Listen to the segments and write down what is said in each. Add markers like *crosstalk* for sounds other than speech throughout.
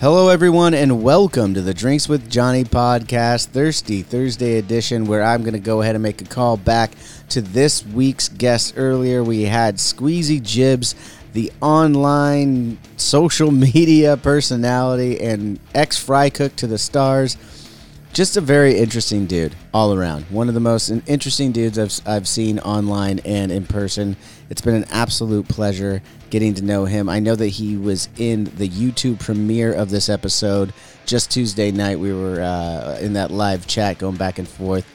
Hello, everyone, and welcome to the Drinks with Johnny podcast, Thirsty Thursday edition, where I'm going to go ahead and make a call back to this week's guest. Earlier, we had Skweezy Jibbs, the online social *laughs* media personality and ex fry cook to the stars. Just a very interesting dude all around. One of the most interesting dudes I've, I've seen online and in person. It's been an absolute pleasure getting to know him. I know that he was in the YouTube premiere of this episode just Tuesday night. We were uh, in that live chat going back and forth.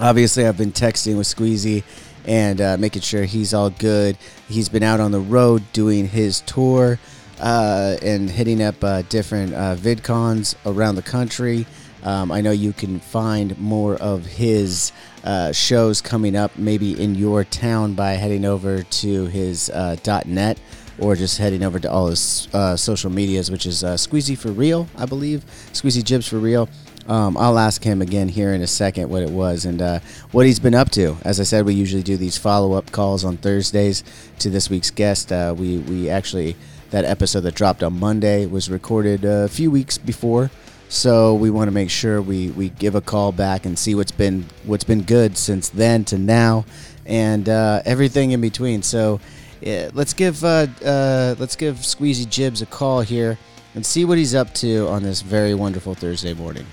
Obviously, I've been texting with Skweezy and uh, making sure he's all good. He's been out on the road doing his tour uh, and hitting up uh, different uh, VidCons around the country. Um, I know you can find more of his uh, shows coming up, maybe in your town, by heading over to his uh, .net or just heading over to all his uh, social medias, which is uh, Skweezy for Real, I believe. Skweezy Jibbs for Real. Um, I'll ask him again here in a second what it was and uh, what he's been up to. As I said, we usually do these follow up calls on Thursdays to this week's guest. Uh, we we actually that episode that dropped on Monday was recorded a few weeks before so we want to make sure we, we give a call back and see what's been what's been good since then to now, and uh, everything in between. So yeah, let's give uh, uh, let's give Skweezy Jibbs a call here and see what he's up to on this very wonderful Thursday morning.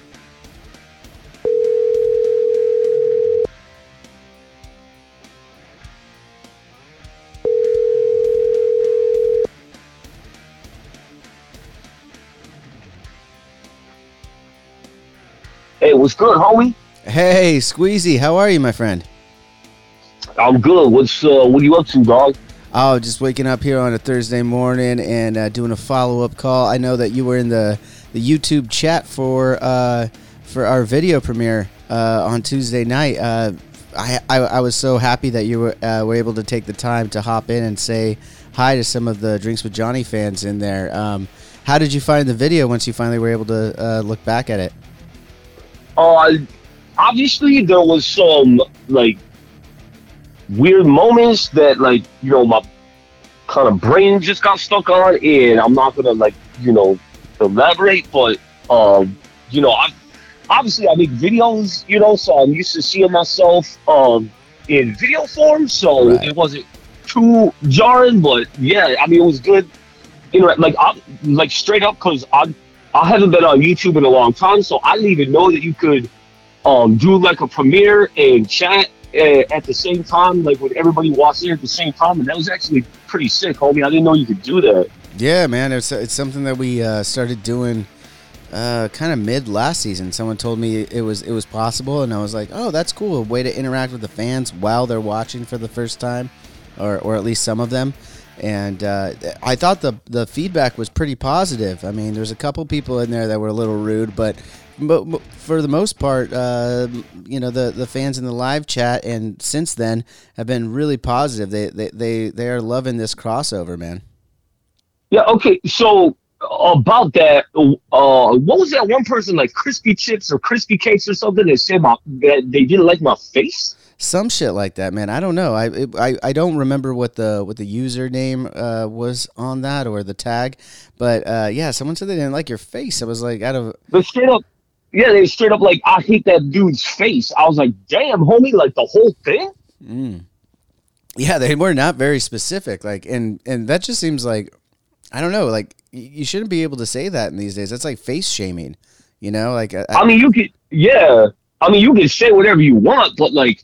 What's good, homie? Hey, Skweezy, how are you, my friend? I'm good. What's uh, what are you up to, dog? Oh, just waking up here on a Thursday morning and uh, doing a follow up call. I know that you were in the, the YouTube chat for uh, for our video premiere uh, on Tuesday night. Uh, I, I, I was so happy that you were uh, were able to take the time to hop in and say hi to some of the Drinks with Johnny fans in there. Um, how did you find the video once you finally were able to uh, look back at it? Uh, obviously there was some like weird moments that like you know my kind of brain just got stuck on, and I'm not gonna like you know elaborate, but um, you know I obviously I make videos, you know, so I'm used to seeing myself um in video form, so Right. it wasn't too jarring, but yeah, I mean it was good. You know, like I like straight up because I I haven't been on YouTube in a long time, so I didn't even know that you could um do like a premiere and chat uh, at the same time, like when everybody walks in at the same time, and that was actually pretty sick, homie. I didn't know you could do that. Yeah, man, it's it's something that we uh, started doing uh, kind of mid last season. Someone told me it was it was possible, and I was like, oh, that's cool. A way to interact with the fans while they're watching for the first time, or or at least some of them. And uh, I thought the the feedback was pretty positive. I mean, there's a couple people in there that were a little rude, but but for the most part, uh, you know, the, the fans in the live chat and since then have been really positive. They they they, they are loving this crossover, man. Yeah. Okay. So about that, uh, what was that one person like crispy chips or crispy cakes or something that said my that they didn't like my face? Some shit like that, man. I don't know. I it, I, I don't remember what the what the username uh, was on that or the tag, but uh, yeah, someone said they didn't like your face. I was like, out of But straight up, yeah, they straight up like I hate that dude's face. I was like, damn, homie, like the whole thing. mm. Yeah, they were not very specific. Like, and and that just seems like, I don't know. Like, you shouldn't be able to say that in these days. That's like face shaming. You know, like I, I mean, you could, yeah. I mean, you can say whatever you want, but like,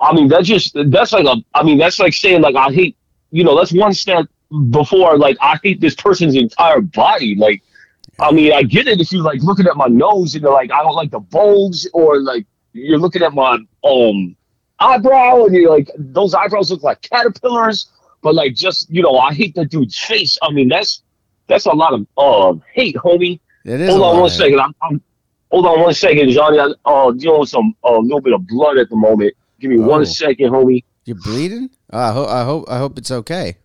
I mean, that's just that's like a. I mean, that's like saying like I hate. You know, that's one step before like I hate this person's entire body. Like, I mean, I get it if you're like looking at my nose and you're like I don't like the bulge, or like you're looking at my um eyebrow and you're like those eyebrows look like caterpillars. But like, just you know, I hate that dude's face. I mean, that's that's a lot of um hate, homie. it is. Hold on one second. I'm, I'm hold on one second, Johnny. I'm uh, dealing with some a little bit of blood at the moment. Give me Oh. one second, homie. You're bleeding. Oh, I hope. I hope. I hope it's okay.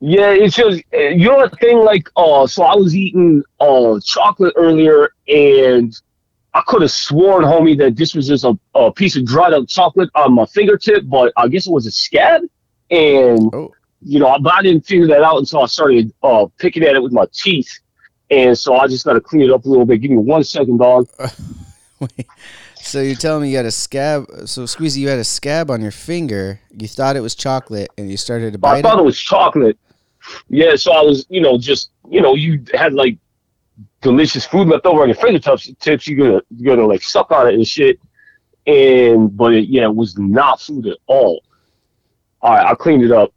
Yeah, it's just uh, you know the thing. Like, uh, so I was eating uh chocolate earlier, and I could have sworn, homie, that this was just a, a piece of dried up chocolate on my fingertip, but I guess it was a scab, and Oh. you know, but I didn't figure that out until I started uh picking at it with my teeth. And so I just got to clean it up a little bit. Give me one second, dog. *laughs* Wait. So you're telling me you had a scab? So Skweezy, you had a scab on your finger. You thought it was chocolate, and you started to bite. It. I thought it. it was chocolate. Yeah, so I was, you know, just you know, you had like delicious food left over on your fingertips. Tips, you're gonna you're gonna like suck on it and shit. And but it, yeah, it was not food at all. All right, I cleaned it up.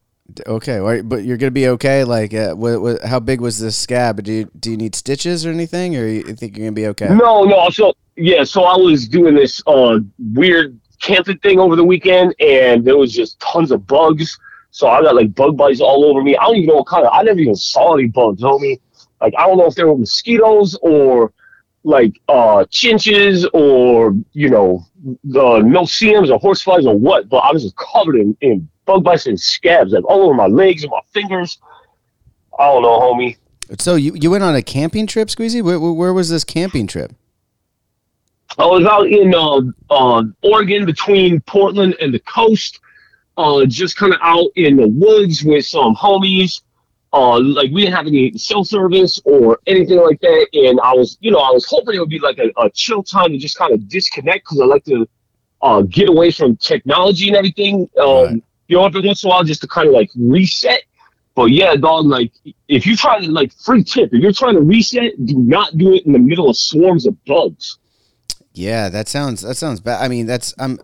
Okay, but you're gonna be okay. Like, uh, what, what, how big was this scab? Do you do you need stitches or anything, or you think you're gonna be okay? No, no. So yeah, so I was doing this uh weird camping thing over the weekend, and there was just tons of bugs. So I got like bug bites all over me. I don't even know what kind of. I never even saw any bugs, homie. Like I don't know if they were mosquitoes or like uh chinches or you know the no or horseflies or what. But I was just covered in, in bug bites and scabs, like all over my legs and my fingers. I don't know, homie. So you, you went on a camping trip, Skweezy? Where, where, where was this camping trip? I was out in uh, uh, Oregon between Portland and the coast, uh, just kind of out in the woods with some homies. Uh, like we didn't have any cell service or anything like that, and I was, you know, I was hoping it would be like a, a chill time to just kind of disconnect because I like to uh, get away from technology and everything. Um, Right. You know, every once in a while, just to kind of like reset. But yeah, dog, like if you're trying to like free tip, if you're trying to reset, do not do it in the middle of swarms of bugs. Yeah, that sounds that sounds bad. I mean, that's I'm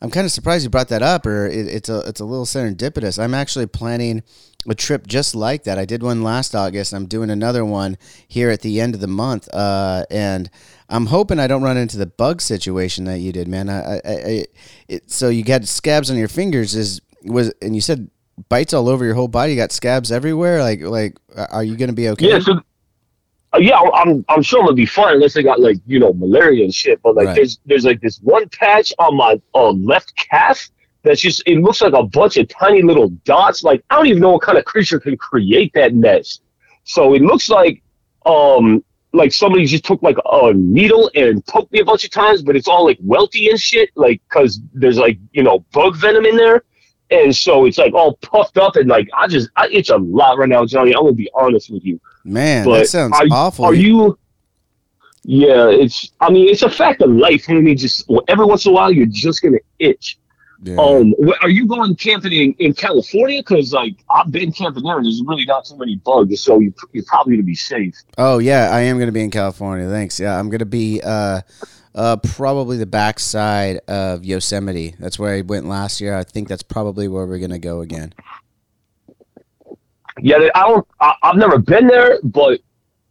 I'm kind of surprised you brought that up, or it, it's a it's a little serendipitous. I'm actually planning a trip just like that. I did one last August. I'm doing another one here at the end of the month, uh, and I'm hoping I don't run into the bug situation that you did, man. I, I, I it, so you got scabs on your fingers, is was and you said bites all over your whole body. You got scabs everywhere. Like like, are you gonna be okay? Yeah, so uh, yeah, I'm I'm sure I'm gonna be fine unless I got like you know malaria and shit. But like Right. there's there's like this one patch on my uh, left calf that's just it looks like a bunch of tiny little dots. Like I don't even know what kind of creature can create that mess. So it looks like um like somebody just took like a needle and poked me a bunch of times, but it's all like welty and shit, like because there's like you know bug venom in there. And so it's like all puffed up and like I just I itch a lot right now, Johnny. I'm gonna be honest with you. Man, But that sounds are, awful. Are you? Yeah, it's. I mean, it's a fact of life. I mean, just every once in a while, you're just gonna itch. Yeah. Um, are you going camping in, in California? Because like I've been camping there, and there's really not too many bugs, so you you're probably gonna be safe. Oh yeah, I am going to be in California. Thanks. Yeah, I'm going to be uh, uh, probably the backside of Yosemite. That's where I went last year. I think that's probably where we're going to go again. Yeah, I don't. I, I've never been there, but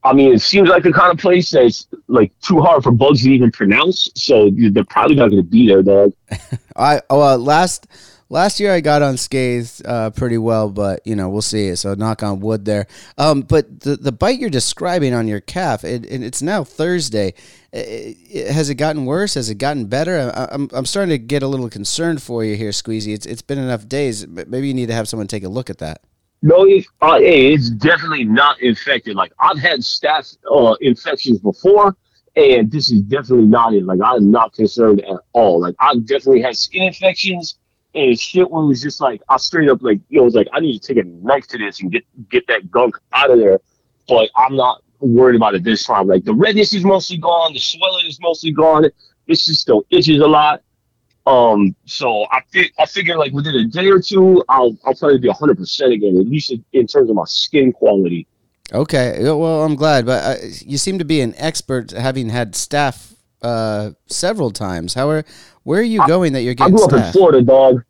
I mean, it seems like the kind of place that's like too hard for bugs to even pronounce. So they're probably not gonna be there, dog. *laughs* I oh uh, last last year I got unscathed uh, pretty well, but you know we'll see. So knock on wood there. Um, but the the bite you're describing on your calf, it, and it's now Thursday. It, it- has it gotten worse? Has it gotten better? I, I'm I'm starting to get a little concerned for you here, Skweezy. It's it's been enough days. Maybe you need to have someone take a look at that. No, it, uh, it's definitely not infected. Like I've had staph uh, infections before, and this is definitely not it. Like I'm not concerned at all. Like I've definitely had skin infections and shit was just like I straight up like it was like I need to take a knife to this and get get that gunk out of there. But I'm not worried about it this time. Like the redness is mostly gone, the swelling is mostly gone. This just still itches a lot. Um, so I fi- I figure like within a day or two, I'll I'll probably be hundred percent again, at least in, terms of my skin quality. Okay, well, I'm glad, but uh, you seem to be an expert, having had staph uh, several times. How are where are you going that you're I getting grew up in? Florida, dog.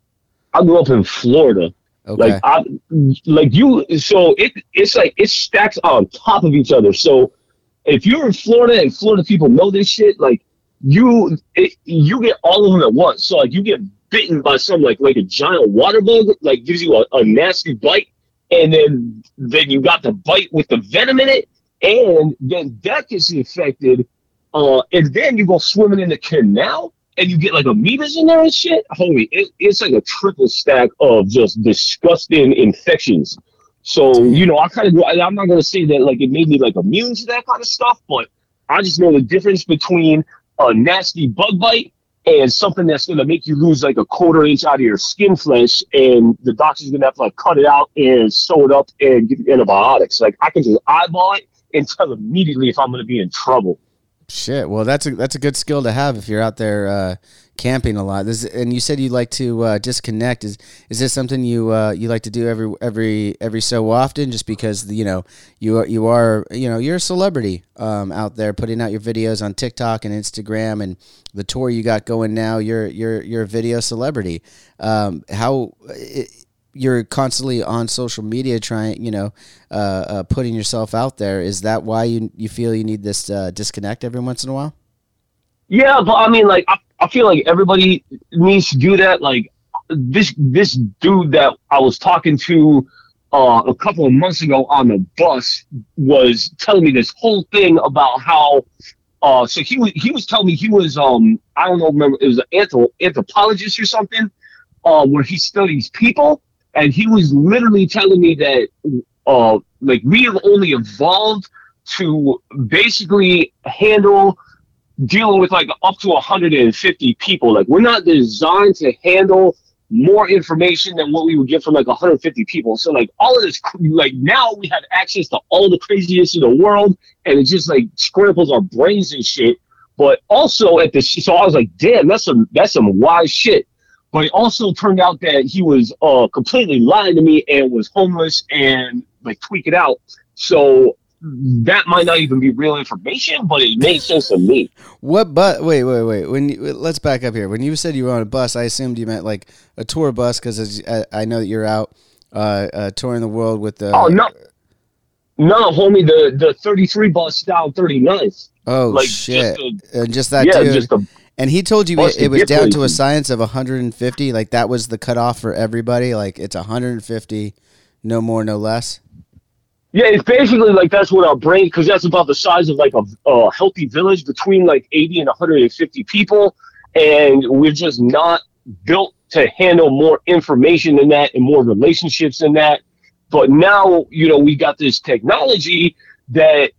I grew up in Florida. Okay, Like I like you so it it's like it stacks on top of each other. So if you're in Florida and Florida people know this shit, like you it, you get all of them at once. So like you get bitten by some like like a giant water bug, like gives you a, a nasty bite, and then then you got the bite with the venom in it, and then that gets infected, uh, and then you go swimming in the canal and you get like amoebas in there and shit. Holy, it, it's like a triple stack of just disgusting infections. So you know, I kind of I'm not gonna say that like it made me like immune to that kind of stuff, but I just know the difference between a nasty bug bite and something that's gonna make you lose like a quarter inch out of your skin flesh, and the doctor's gonna have to like cut it out and sew it up and give you antibiotics. Like I can just eyeball it and tell immediately if I'm gonna be in trouble. Shit. Well, that's a that's a good skill to have if you're out there uh, camping a lot. This and you said you like to uh, disconnect. Is is this something you uh, you like to do every every every so often? Just because you know you are you are you know you're a celebrity um, out there putting out your videos on TikTok and Instagram and the tour you got going now. You're you're you're a video celebrity. Um, how it, you're constantly on social media trying you know uh, uh, putting yourself out there. Is that why you you feel you need this uh, disconnect every once in a while? Yeah, but I mean, like, I, I feel like everybody needs to do that. Like, this this dude that I was talking to uh, a couple of months ago on the bus was telling me this whole thing about how. Uh, so he was he was telling me he was um I don't know remember it was an anthrop- anthropologist or something, uh, where he studies people, and he was literally telling me that uh like we have only evolved to basically handle dealing with like up to 150 people. Like we're not designed to handle more information than what we would get from like 150 people. So like all of this, like now we have access to all the craziest in the world, and it just like scrambles our brains and shit. But also at the so I was like, damn, that's some that's some wise shit. But it also turned out that he was uh completely lying to me and was homeless and like tweaking out. So that might not even be real information, but it made sense to me. What but wait wait wait when you, let's back up here. When you said you were on a bus, I assumed you meant like a tour bus because I, I know that you're out uh, uh, touring the world with the. Oh no, no, homie, the the 33 bus down 39th. Oh like, shit! just and just that yeah, dude. just a and he told you bus it, it was down to a science of 150. Like that was the cutoff for everybody. Like it's 150, no more, no less. Yeah, it's basically like that's what our brain, because that's about the size of like a, a healthy village between like 80 and 150 people. And we're just not built to handle more information than that and more relationships than that. But now, you know, we got this technology that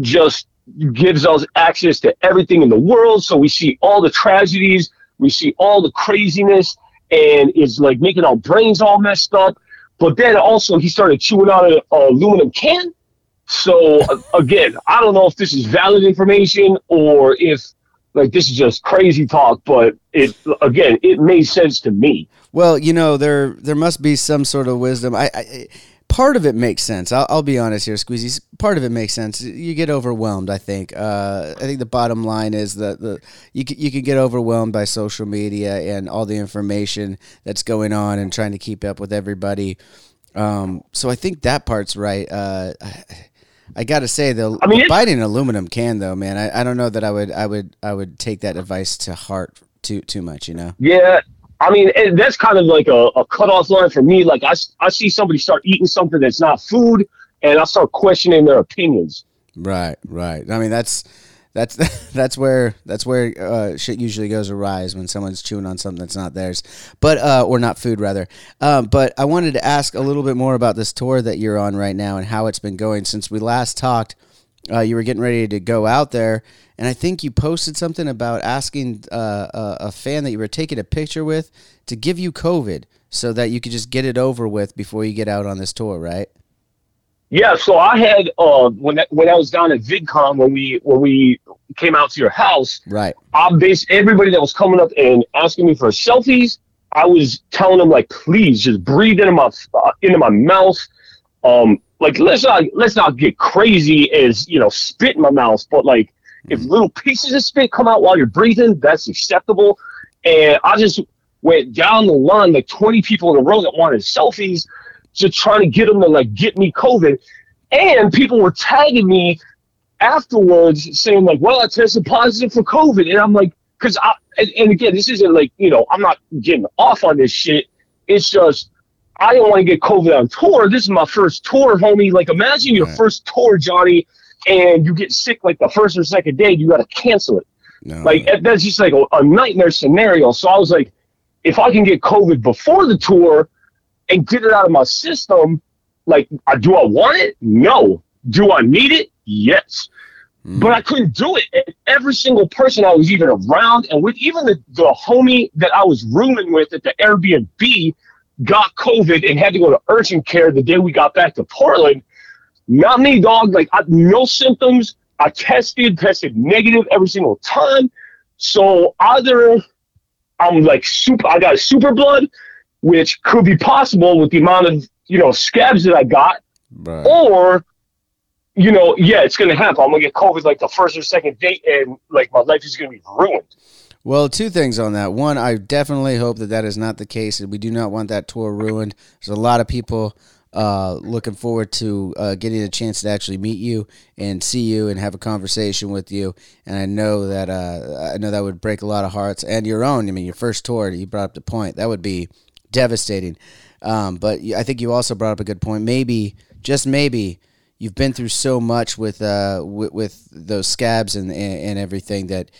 just gives us access to everything in the world. So we see all the tragedies, we see all the craziness, and it's like making our brains all messed up. But then also he started chewing out an aluminum can. So again, I don't know if this is valid information or if like this is just crazy talk. But it again, it made sense to me. Well, you know there there must be some sort of wisdom. I, I part of it makes sense. I'll, I'll be honest here, Skweezy. Part of it makes sense. You get overwhelmed. I think. Uh, I think the bottom line is that the you can, you can get overwhelmed by social media and all the information that's going on and trying to keep up with everybody. Um, so I think that part's right. Uh, I, I got to say the, I mean, the an aluminum can though, man. I, I don't know that I would I would I would take that advice to heart too too much. You know. Yeah. I mean, that's kind of like a, a cutoff line for me. Like I, I see somebody start eating something that's not food, and I start questioning their opinions. Right, right. I mean, that's that's *laughs* that's where that's where uh, shit usually goes awry is when someone's chewing on something that's not theirs, but uh, or not food rather. Um, but I wanted to ask a little bit more about this tour that you're on right now and how it's been going since we last talked. Uh, you were getting ready to go out there, and I think you posted something about asking uh, a, a fan that you were taking a picture with to give you COVID so that you could just get it over with before you get out on this tour, right? Yeah, so I had uh when that, when I was down at VidCon when we when we came out to your house, Right. I based everybody that was coming up and asking me for selfies. I was telling them like, please just breathe into my uh, into my mouth. Um, like let's not let's not get crazy as you know spit in my mouth, but like if mm-hmm. little pieces of spit come out while you're breathing, that's acceptable. And I just went down the line like 20 people in a row that wanted selfies, just trying to get them to like get me COVID. And people were tagging me afterwards saying like, well, I tested positive for COVID. And I'm like, cause I, and, and again, this isn't like, you know, I'm not getting off on this shit. It's just, I don't want to get COVID on tour. This is my first tour, homie. Like, imagine your Right. first tour, Johnny, and you get sick like the first or second day, you got to cancel it. No. Like, that's just like a, a nightmare scenario. So I was like, if I can get COVID before the tour and get it out of my system, like, do I want it? No. Do I need it? Yes. Hmm. But I couldn't do it. And every single person I was even around, and with even the, the homie that I was rooming with at the Airbnb, got COVID and had to go to urgent care the day we got back to Portland. Not me, dog. Like, I, no symptoms. I tested, tested negative every single time. So either I'm like super, I got super blood, which could be possible with the amount of, you know, scabs that I got, Right. or you know, yeah, it's gonna happen. I'm gonna get COVID like the first or second date, and like my life is gonna be ruined. Well, two things on that. One, I definitely hope that that is not the case. and We do not want that tour ruined. There's a lot of people uh, looking forward to uh, getting a chance to actually meet you and see you and have a conversation with you. And I know that uh, I know that would break a lot of hearts and your own. I mean, your first tour. You brought up the point that would be devastating. Um, but I think you also brought up a good point. Maybe, just maybe, you've been through so much with uh, with, with those scabs and, and and everything that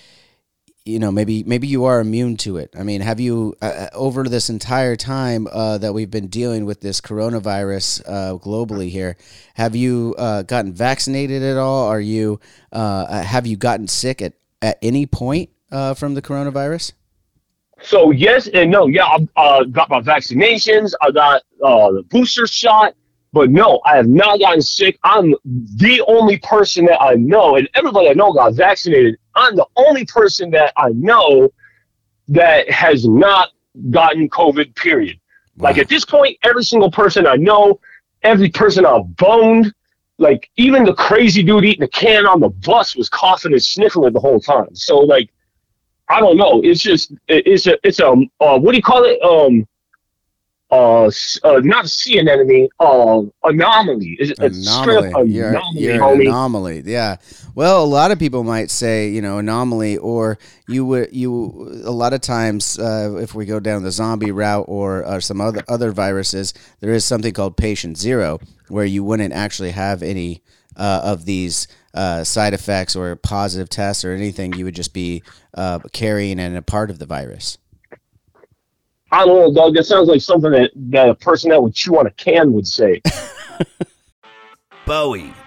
you know maybe maybe you are immune to it i mean have you uh, over this entire time uh, that we've been dealing with this coronavirus uh, globally here have you uh, gotten vaccinated at all are you uh, have you gotten sick at, at any point uh, from the coronavirus So yes and no. Yeah, I uh, got my vaccinations. I got uh, the booster shot, but no, I have not gotten sick. I'm the only person that I know, and everybody I know got vaccinated. I'm the only person that I know that has not gotten COVID. Period. Like at this point, every single person I know, every person I've boned, like even the crazy dude eating a can on the bus was coughing and sniffling the whole time. So like, I don't know. It's just it's a it's a uh, what do you call it? Um, uh, uh not a sea anemone. Uh, anomaly. Is it it's straight anomaly you're, anomaly, you're an anomaly. Yeah. Well a lot of people might say you know anomaly or you would you a lot of times uh, if we go down the zombie route or uh, some other other viruses there is something called patient zero where you wouldn't actually have any uh, of these uh, side effects or positive tests or anything. You would just be uh, carrying and a part of the virus I don't know, dog. That sounds like something that, that a person that would chew on a can would say. *laughs* Bowie,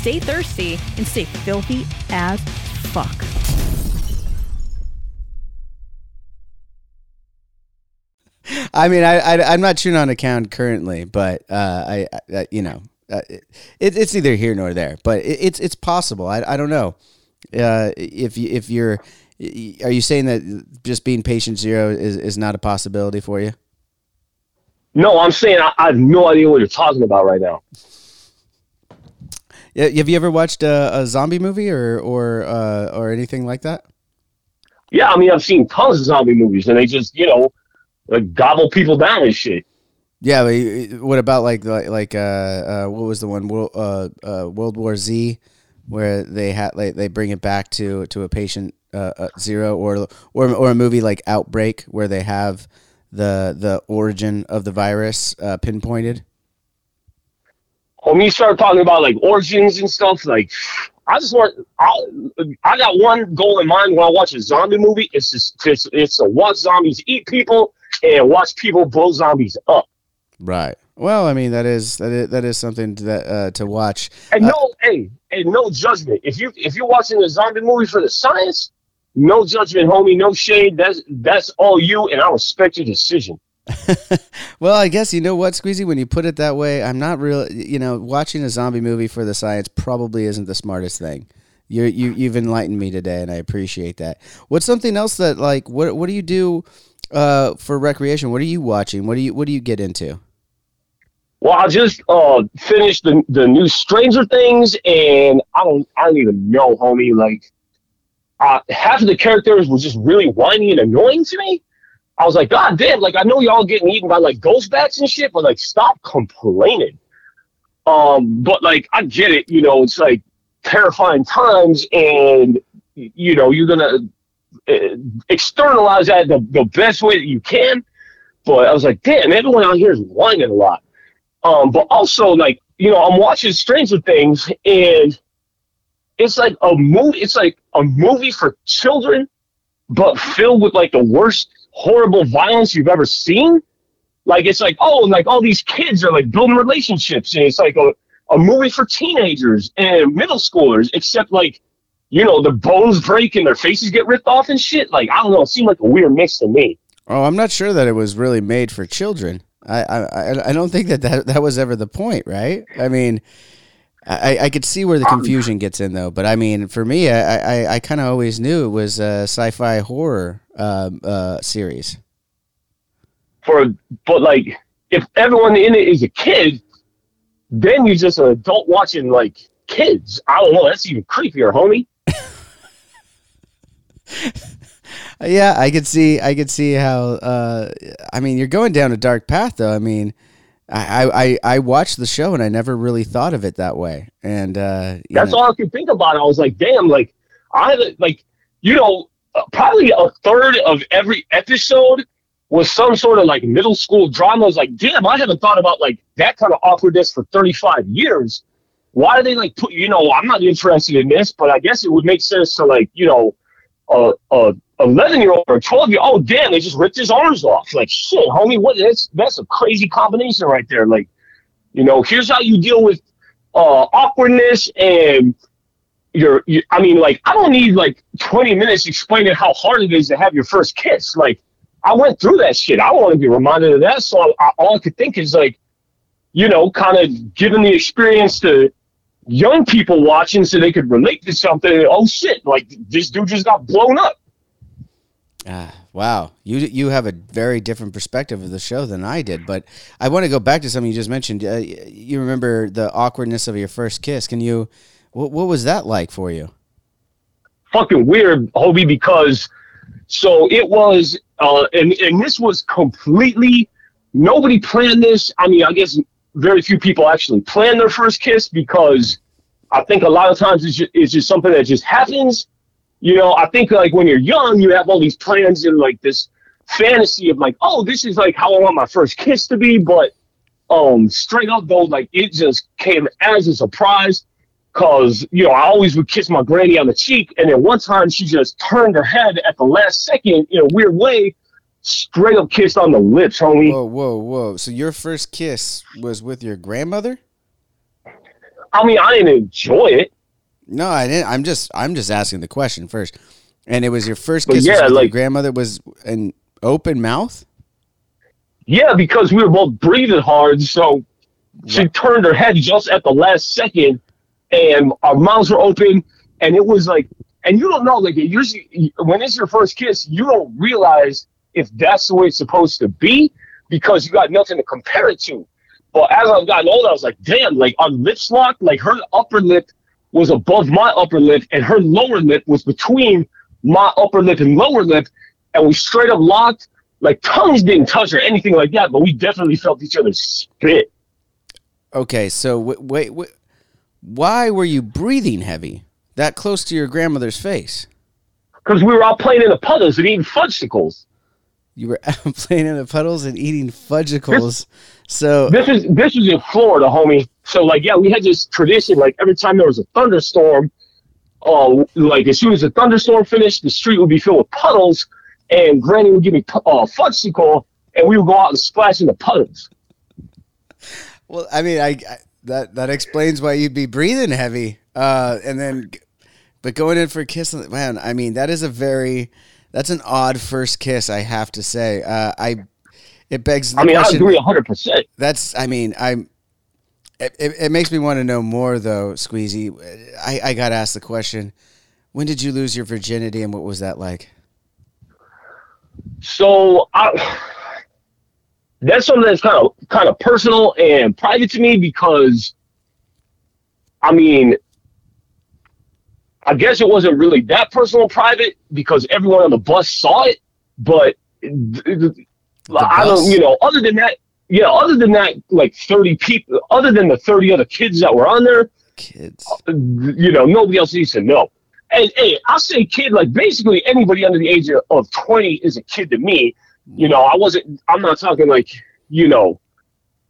stay thirsty, and stay filthy as fuck. I mean, I, I I'm not chewing on a can currently, but uh, I, I you know, uh, it, it's neither here nor there. But it, it's it's possible. I, I don't know uh, if you, if you're are you saying that just being patient zero is, is not a possibility for you? No, I'm saying I, I have no idea what you're talking about right now. Yeah, Have you ever watched a, a zombie movie or or uh, or anything like that? Yeah, I mean, I've seen tons of zombie movies, and they just, you know, like gobble people down and shit. Yeah, but what about like like, like uh, uh, what was the one World uh, uh, World War Z, where they had like they bring it back to to a patient uh, uh, zero, or or or a movie like Outbreak, where they have the the origin of the virus uh, pinpointed. When you start talking about like origins and stuff, like I just want I, I got one goal in mind when I watch a zombie movie. It's just it's, it's to watch zombies eat people and watch people blow zombies up. Right. Well, I mean that is that is, that is something to that uh, to watch. And no, hey, and no judgment. If you if you're watching a zombie movie for the science, no judgment, homie, no shade. That's that's all you, and I respect your decision. *laughs* Well, I guess you know what, Skweezy. When you put it that way, I'm not real. You know, watching a zombie movie for the science probably isn't the smartest thing. You you you've enlightened me today, and I appreciate that. What's something else that like what what do you do uh, for recreation? What are you watching? What do you what do you get into? Well, I just uh finished the the new Stranger Things, and I don't I don't even know, homie. Like, uh, half of the characters were just really whiny and annoying to me. I was like, God damn! Like, I know y'all getting eaten by like ghost bats and shit, but like, stop complaining. Um, but like, I get it. You know, it's like terrifying times, and you know, you're gonna uh, externalize that the, the best way that you can. But I was like, damn, everyone out here is whining a lot. Um, but also like you know, I'm watching Stranger Things, and it's like a movie. It's like a movie for children, but filled with like the worst horrible violence you've ever seen. Like it's like oh, like all these kids are like building relationships, and it's like a a movie for teenagers and middle schoolers. Except like you know the bones break and their faces get ripped off and shit. Like I don't know, it seemed like a weird mix to me. Oh, I'm not sure that it was really made for children. I I, I- don't think that, that that was ever the point, right? I mean, I, I could see where the confusion gets in though, but I mean, for me, I I, I kind of always knew it was a sci-fi horror um, uh, series. for but like if everyone in it is a kid, then you're just an adult watching like kids. I don't know. That's even creepier, homie. *laughs* Yeah, I could see. I could see how. Uh, I mean, you're going down a dark path, though. I mean, I, I, I- watched the show and I never really thought of it that way. And uh, That's know- all I could think about. I was like, damn, like I like you know uh, probably a third of every episode was some sort of like middle school drama. I was like, damn, I haven't thought about like that kind of awkwardness for 35 years. Why do they like put? You know, I'm not interested in this, but I guess it would make sense to like you know a a 11 year old or a 12 year old. Oh damn, they just ripped his arms off. Like shit, homie, what? That's that's a crazy combination right there. Like, you know, here's how you deal with uh, awkwardness and your, you, I mean, like, I don't need like 20 minutes explaining how hard it is to have your first kiss. Like, I went through that shit. I want to be reminded of that. So I, all I could think is like, you know, kind of giving the experience to young people watching so they could relate to something. Oh shit, like this dude just got blown up. Ah, wow, you you have a very different perspective of the show than I did. But I want to go back to something you just mentioned. Uh, you remember the awkwardness of your first kiss? Can you? What, what was that like for you? fucking weird, Hobie, because so it was, uh, and and this was completely nobody planned this. I mean, I guess very few people actually plan their first kiss because I think a lot of times it's just, it's just something that just happens. You know, I think like when you're young, you have all these plans and like this fantasy of like, oh, this is like how I want my first kiss to be. But um, straight up though, like it just came as a surprise because you know I always would kiss my granny on the cheek, and then one time she just turned her head at the last second in a weird way, straight up kissed on the lips, homie. Whoa, whoa, whoa! So your first kiss was with your grandmother? I mean, I didn't enjoy it, No, I didn't. I'm just I'm just asking the question first. And it was your first But kiss yeah, was with your grandmother was an open mouth. yeah, because we were both breathing hard, so she turned her head just at the last second, and our mouths were open, and it was like, and you don't know, like it usually when it's your first kiss, you don't realize if that's the way it's supposed to be because you got nothing to compare it to. But as I've gotten older, I was like, damn, like our lips locked. Like her upper lip was above my upper lip, and her lower lip was between my upper lip and lower lip, and we straight up locked. Like tongues didn't touch or anything like that, but we definitely felt each other's spit. Okay, so wait, wait, wait, why were you breathing heavy that close to your grandmother's face? Because we were all playing in the puddles and eating fudgesicles. You were *laughs* out playing in the puddles and eating fudgesicles. So This is this was in Florida, homie. So like, yeah, we had this tradition. Like every time there was a thunderstorm, uh, like as soon as the thunderstorm finished, the street would be filled with puddles, and Granny would give me uh, fudgesicle, and we would go out and splash in the puddles. Well, I mean, I, I that that explains why you'd be breathing heavy. Uh, and then, but going in for a kiss, man, I mean, that is a very that's an odd first kiss. I have to say, uh, I it begs. The I mean, I agree hundred percent. That's, I mean, I'm. It, it, it makes me want to know more, though, Skweezy. I, I got to ask the question: When did you lose your virginity, and what was that like? So I, that's something that's kind of kind of personal and private to me because, I mean, I guess it wasn't really that personal and private because everyone on the bus saw it, but I don't, you know, other than that, yeah, other than that, like thirty people, other than the thirty other kids that were on there, Kids. Uh, you know, nobody else needs to know. And hey, I say kid, like basically anybody under the age of, of 20 is a kid to me. You know, I wasn't, I'm not talking like, you know,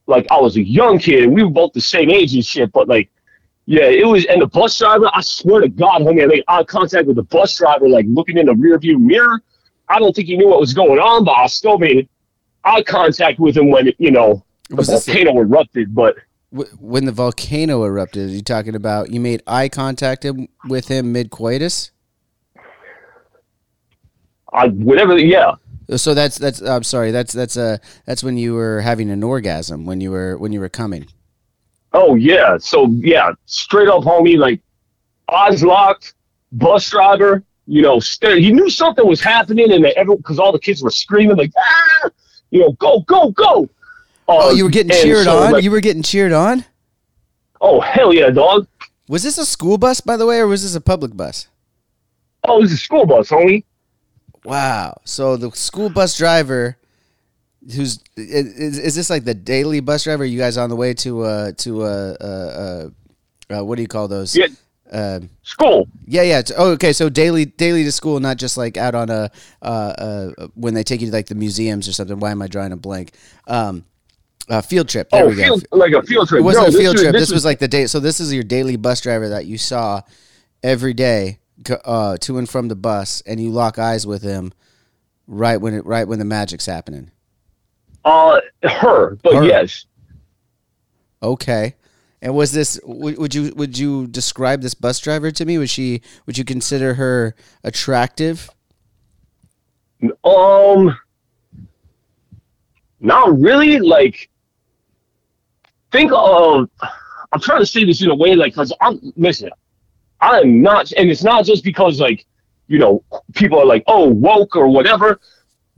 like I was a young kid and we were both the same age and shit, but like, yeah, it was, and the bus driver, I swear to God, homie, I made eye contact with the bus driver, like looking in the rearview mirror. I don't think he knew what was going on, but I still made eye contact with him when, you know, the Was this- volcano erupted. But When the volcano erupted, are you talking about you made eye contact him- with him mid coitus? I, whatever, yeah. So that's that's I'm sorry that's that's uh that's when you were having an orgasm when you were when you were coming. Oh yeah. So yeah, straight up, homie. Like eyes locked, bus driver. You know, st- he knew something was happening, and everyone because all the kids were screaming like, ah, you know, go, go, go. Uh, Oh, you were getting cheered so, on. like, you were getting cheered on. oh hell yeah, dog. Was this a school bus, by the way, or was this a public bus? Oh, this is a school bus, homie. Wow. So the school bus driver, who's is, is this like the daily bus driver? Are You guys on the way to uh to uh uh, uh, uh what do you call those? Yeah, Uh, school. yeah, yeah. Oh, okay. So daily, daily to school, not just like out on a uh, uh when they take you to like the museums or something. Why am I drawing a blank? Um, uh, field trip. There Oh, we go. field, like a field trip. It wasn't No, a field was- trip. This, was like the day. So this is your daily bus driver that you saw every day uh, to and from the bus, and you lock eyes with him right when it right when the magic's happening. Uh her, but Her. yes. Okay. And was this? Would, you would you describe this bus driver to me? Was she? Would you consider her attractive? Um, not really. Like, think of. I'm trying to say this in a way, like, cause I'm listen. I am not, and it's not just because, like, you know, people are like, oh, woke or whatever.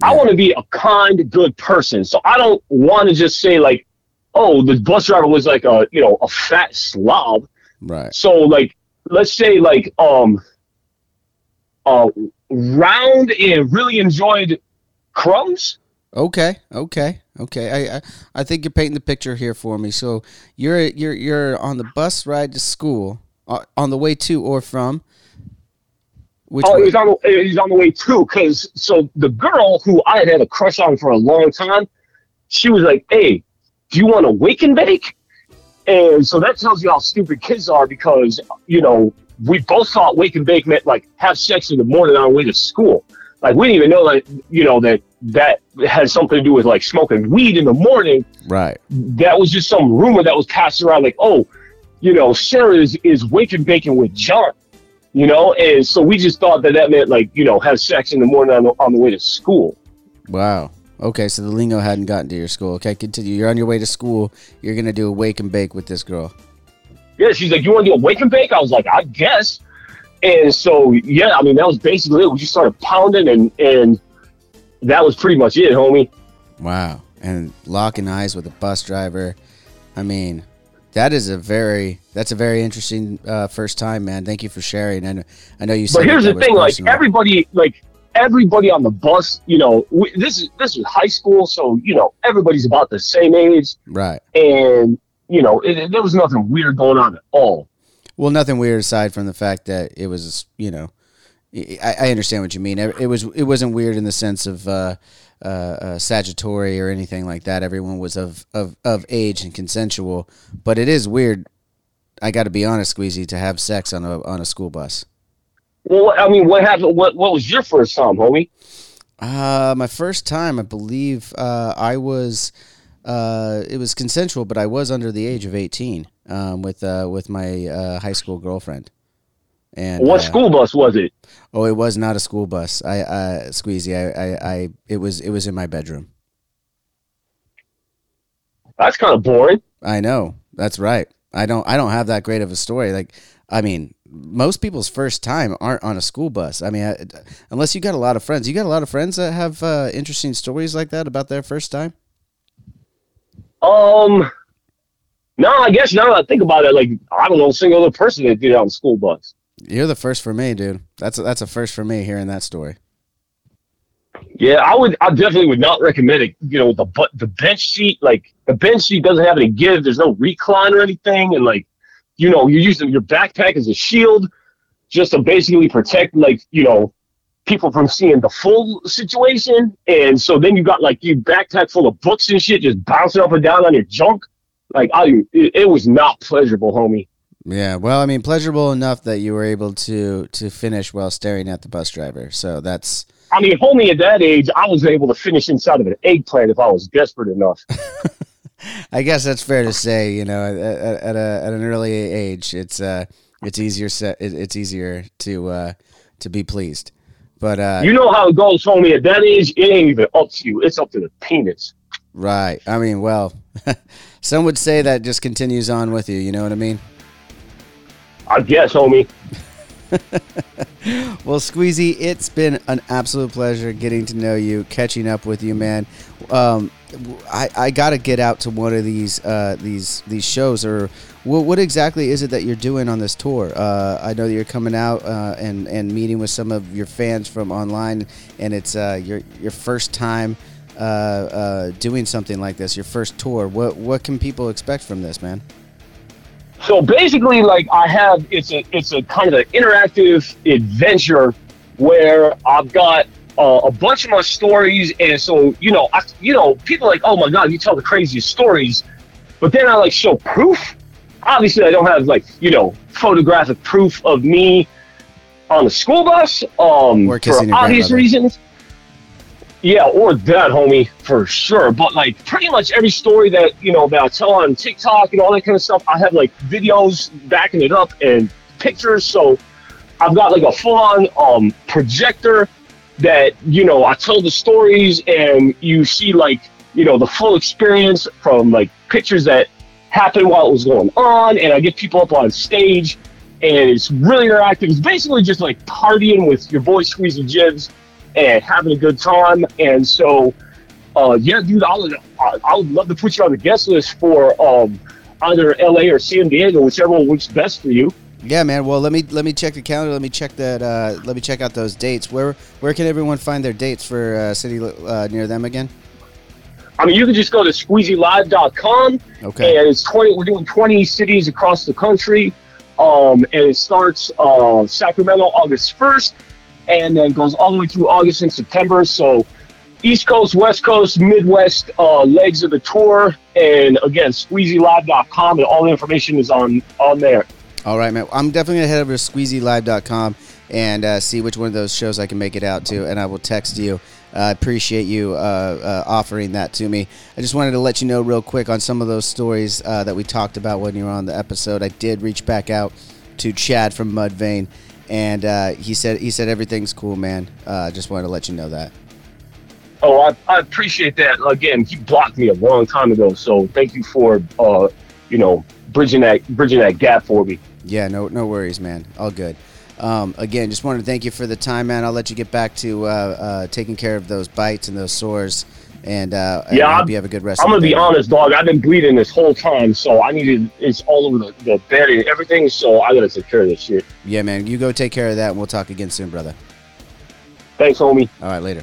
I want to be a kind, good person. So I don't want to just say like, oh, the bus driver was like a, you know, a fat slob. Right. So like, let's say like um, uh, round and really enjoyed crumbs. Okay, okay, okay. I, I I think you're painting the picture here for me. So you're you're you're on the bus ride to school, uh, on the way to or from. Which oh, way? he's on the he's on the way too. Cause so the girl who I had had a crush on for a long time, she was like, "Hey, do you want to wake and bake?" And so that tells you how stupid kids are because you know we both thought wake and bake meant like have sex in the morning on our way to school. Like we didn't even know that you know that that has something to do with like smoking weed in the morning. right. that was just some rumor that was passed around like, oh, you know, Sarah is, is wake and baking with John, you know? And so we just thought that that meant like, you know, have sex in the morning on the, on the way to school. Wow. Okay, so the lingo hadn't gotten to your school. Okay, continue. You're on your way to school. You're gonna do a wake and bake with this girl. Yeah, she's like, you want to do a wake and bake? I was like, I guess. And so, yeah, I mean, that was basically it. We just started pounding and, and that was pretty much it, homie. Wow. And locking eyes with a bus driver. I mean, that is a very that's a very interesting uh, first time, man. Thank you for sharing. And I know you said. But here's the thing: like everybody, like everybody on the bus, you know, we, this is this is high school, so you know everybody's about the same age, right. and you know it, it- there was nothing weird going on at all. Well, nothing weird aside from the fact that it was, you know, I, I understand what you mean. It was it wasn't weird in the sense of uh, uh, uh, Sagittary or anything like that. Everyone was of, of, of age and consensual, but it is weird. I got to be honest, Skweezy, to have sex on a on a school bus. Well, I mean, what happened? What what was your first time, homie? Uh, my first time, I believe, uh, I was. Uh, it was consensual, but I was under the age of eighteen um, with uh, with my uh, high school girlfriend. And What uh, school bus was it? Oh, it was not a school bus. I, uh, Skweezy, I, I, I, it was, it was in my bedroom. That's kind of boring. I know. That's right. I don't, I don't have that great of a story. Like, I mean, most people's first time aren't on a school bus. I mean, I, unless you got a lot of friends. You got a lot of friends that have uh, interesting stories like that about their first time. Um, no, I guess now that I think about it, like I don't know a single other person that did it on a school bus. You're the first for me, dude. That's a, that's a first for me hearing that story. Yeah, I would. I definitely would not recommend it. You know, the the bench seat, like the bench seat doesn't have any give. There's no recline or anything, and like, you know, you're using your backpack as a shield, just to basically protect, like, you know, people from seeing the full situation. And so then you got like your backpack full of books and shit just bouncing up and down on your junk. Like, I, it, it was not pleasurable, homie. Yeah, well, I mean, pleasurable enough that you were able to to finish while staring at the bus driver. So that's I mean, homie, at that age, I was able to finish inside of an eggplant if I was desperate enough. *laughs* I guess that's fair to say. You know, at, at, at a at an early age, it's uh, it's easier. It, it's easier to uh, to be pleased. But uh, You know how it goes, homie. At that age, it ain't even up to you. It's up to the penis. right. I mean, well, *laughs* some would say that just continues on with you. You know what I mean? I guess, homie. *laughs* Well, Skweezy, it's been an absolute pleasure getting to know you, catching up with you, man. Um, I, I got to get out to one of these uh, these these shows. Or what, what exactly is it that you're doing on this tour? Uh, I know that you're coming out uh, and and meeting with some of your fans from online, and it's uh, your your first time uh, uh, doing something like this, your first tour. What what can people expect from this, man? So basically, like I have, it's a it's a kind of an interactive adventure where I've got uh, a bunch of my stories, and so you know, I, you know, people are like, oh my god, you tell the craziest stories, but then I like show proof. Obviously, I don't have like you know photographic proof of me on the school bus, um, for obvious reasons. Yeah, or that, homie, for sure. But like pretty much every story that you know that I tell on TikTok and all that kind of stuff, I have like videos backing it up and pictures. So I've got like a full-on um, projector that you know I tell the stories and you see like you know the full experience from like pictures that happened while it was going on, and I get people up on stage, and it's really interactive. It's basically just like partying with your boy Skweezy Jibbs and having a good time. And so, uh, yeah, dude, I would I, would love to put you on the guest list for um, either LA or San Diego, whichever one works best for you. Yeah, man. Well, let me let me check the calendar. Let me check that. Uh, let me check out those dates. Where where can everyone find their dates for uh, city uh, near them again? I mean, you can just go to squeezylive.com Okay. and it's 20, we're doing 20 cities across the country. Um, and it starts uh, Sacramento August 1st and then goes all the way through August and September. So, East Coast, West Coast, Midwest uh, legs of the tour. And again, squeezylive.com and all the information is on, on there. All right, man. I'm definitely gonna head over to squeezylive.com and uh, see which one of those shows I can make it out to, and I will text you. I appreciate you uh, uh, offering that to me. I just wanted to let you know real quick on some of those stories uh, that we talked about when you were on the episode. I did reach back out to Chad from Mudvayne, and uh, he said he said everything's cool, man. Uh, just wanted to let you know that. Oh, I, I appreciate that. Again, he blocked me a long time ago. So, thank you for, uh, you know, bridging that bridging that gap for me. Yeah, no, no worries, man. All good. Um, again, just wanted to thank you for the time, man. I'll let you get back to uh, uh, taking care of those bites and those sores, And uh, Yeah, I hope I'm- you have a good rest. I'm gonna be honest, dog. I've been bleeding this whole time, so I needed it's all over the, the bed and everything. So I gotta take care of this shit. Yeah, man. You go take care of that, and we'll talk again soon, brother. Thanks, homie. All right, later.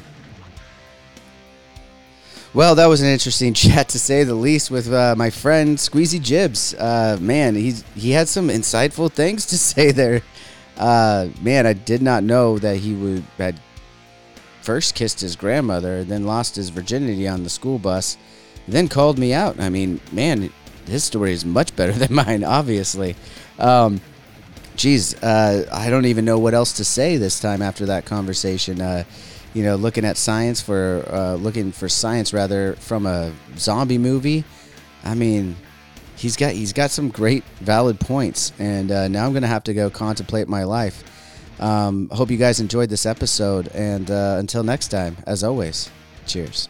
Well, that was an interesting *laughs* chat to say the least with uh, my friend Skweezy Jibbs. Uh, man, he's he had some insightful things to *laughs* say there. Uh, man, I did not know that he would had first kissed his grandmother, then lost his virginity on the school bus, then called me out. I mean, man, his story is much better *laughs* than mine, obviously. Um, geez, uh, I don't even know what else to say this time after that conversation. Uh, you know, looking at science for uh, looking for science rather from a zombie movie. I mean, he's got he's got some great valid points, and uh, now I'm gonna have to go contemplate my life. Um, hope you guys enjoyed this episode, and uh, until next time, as always, cheers.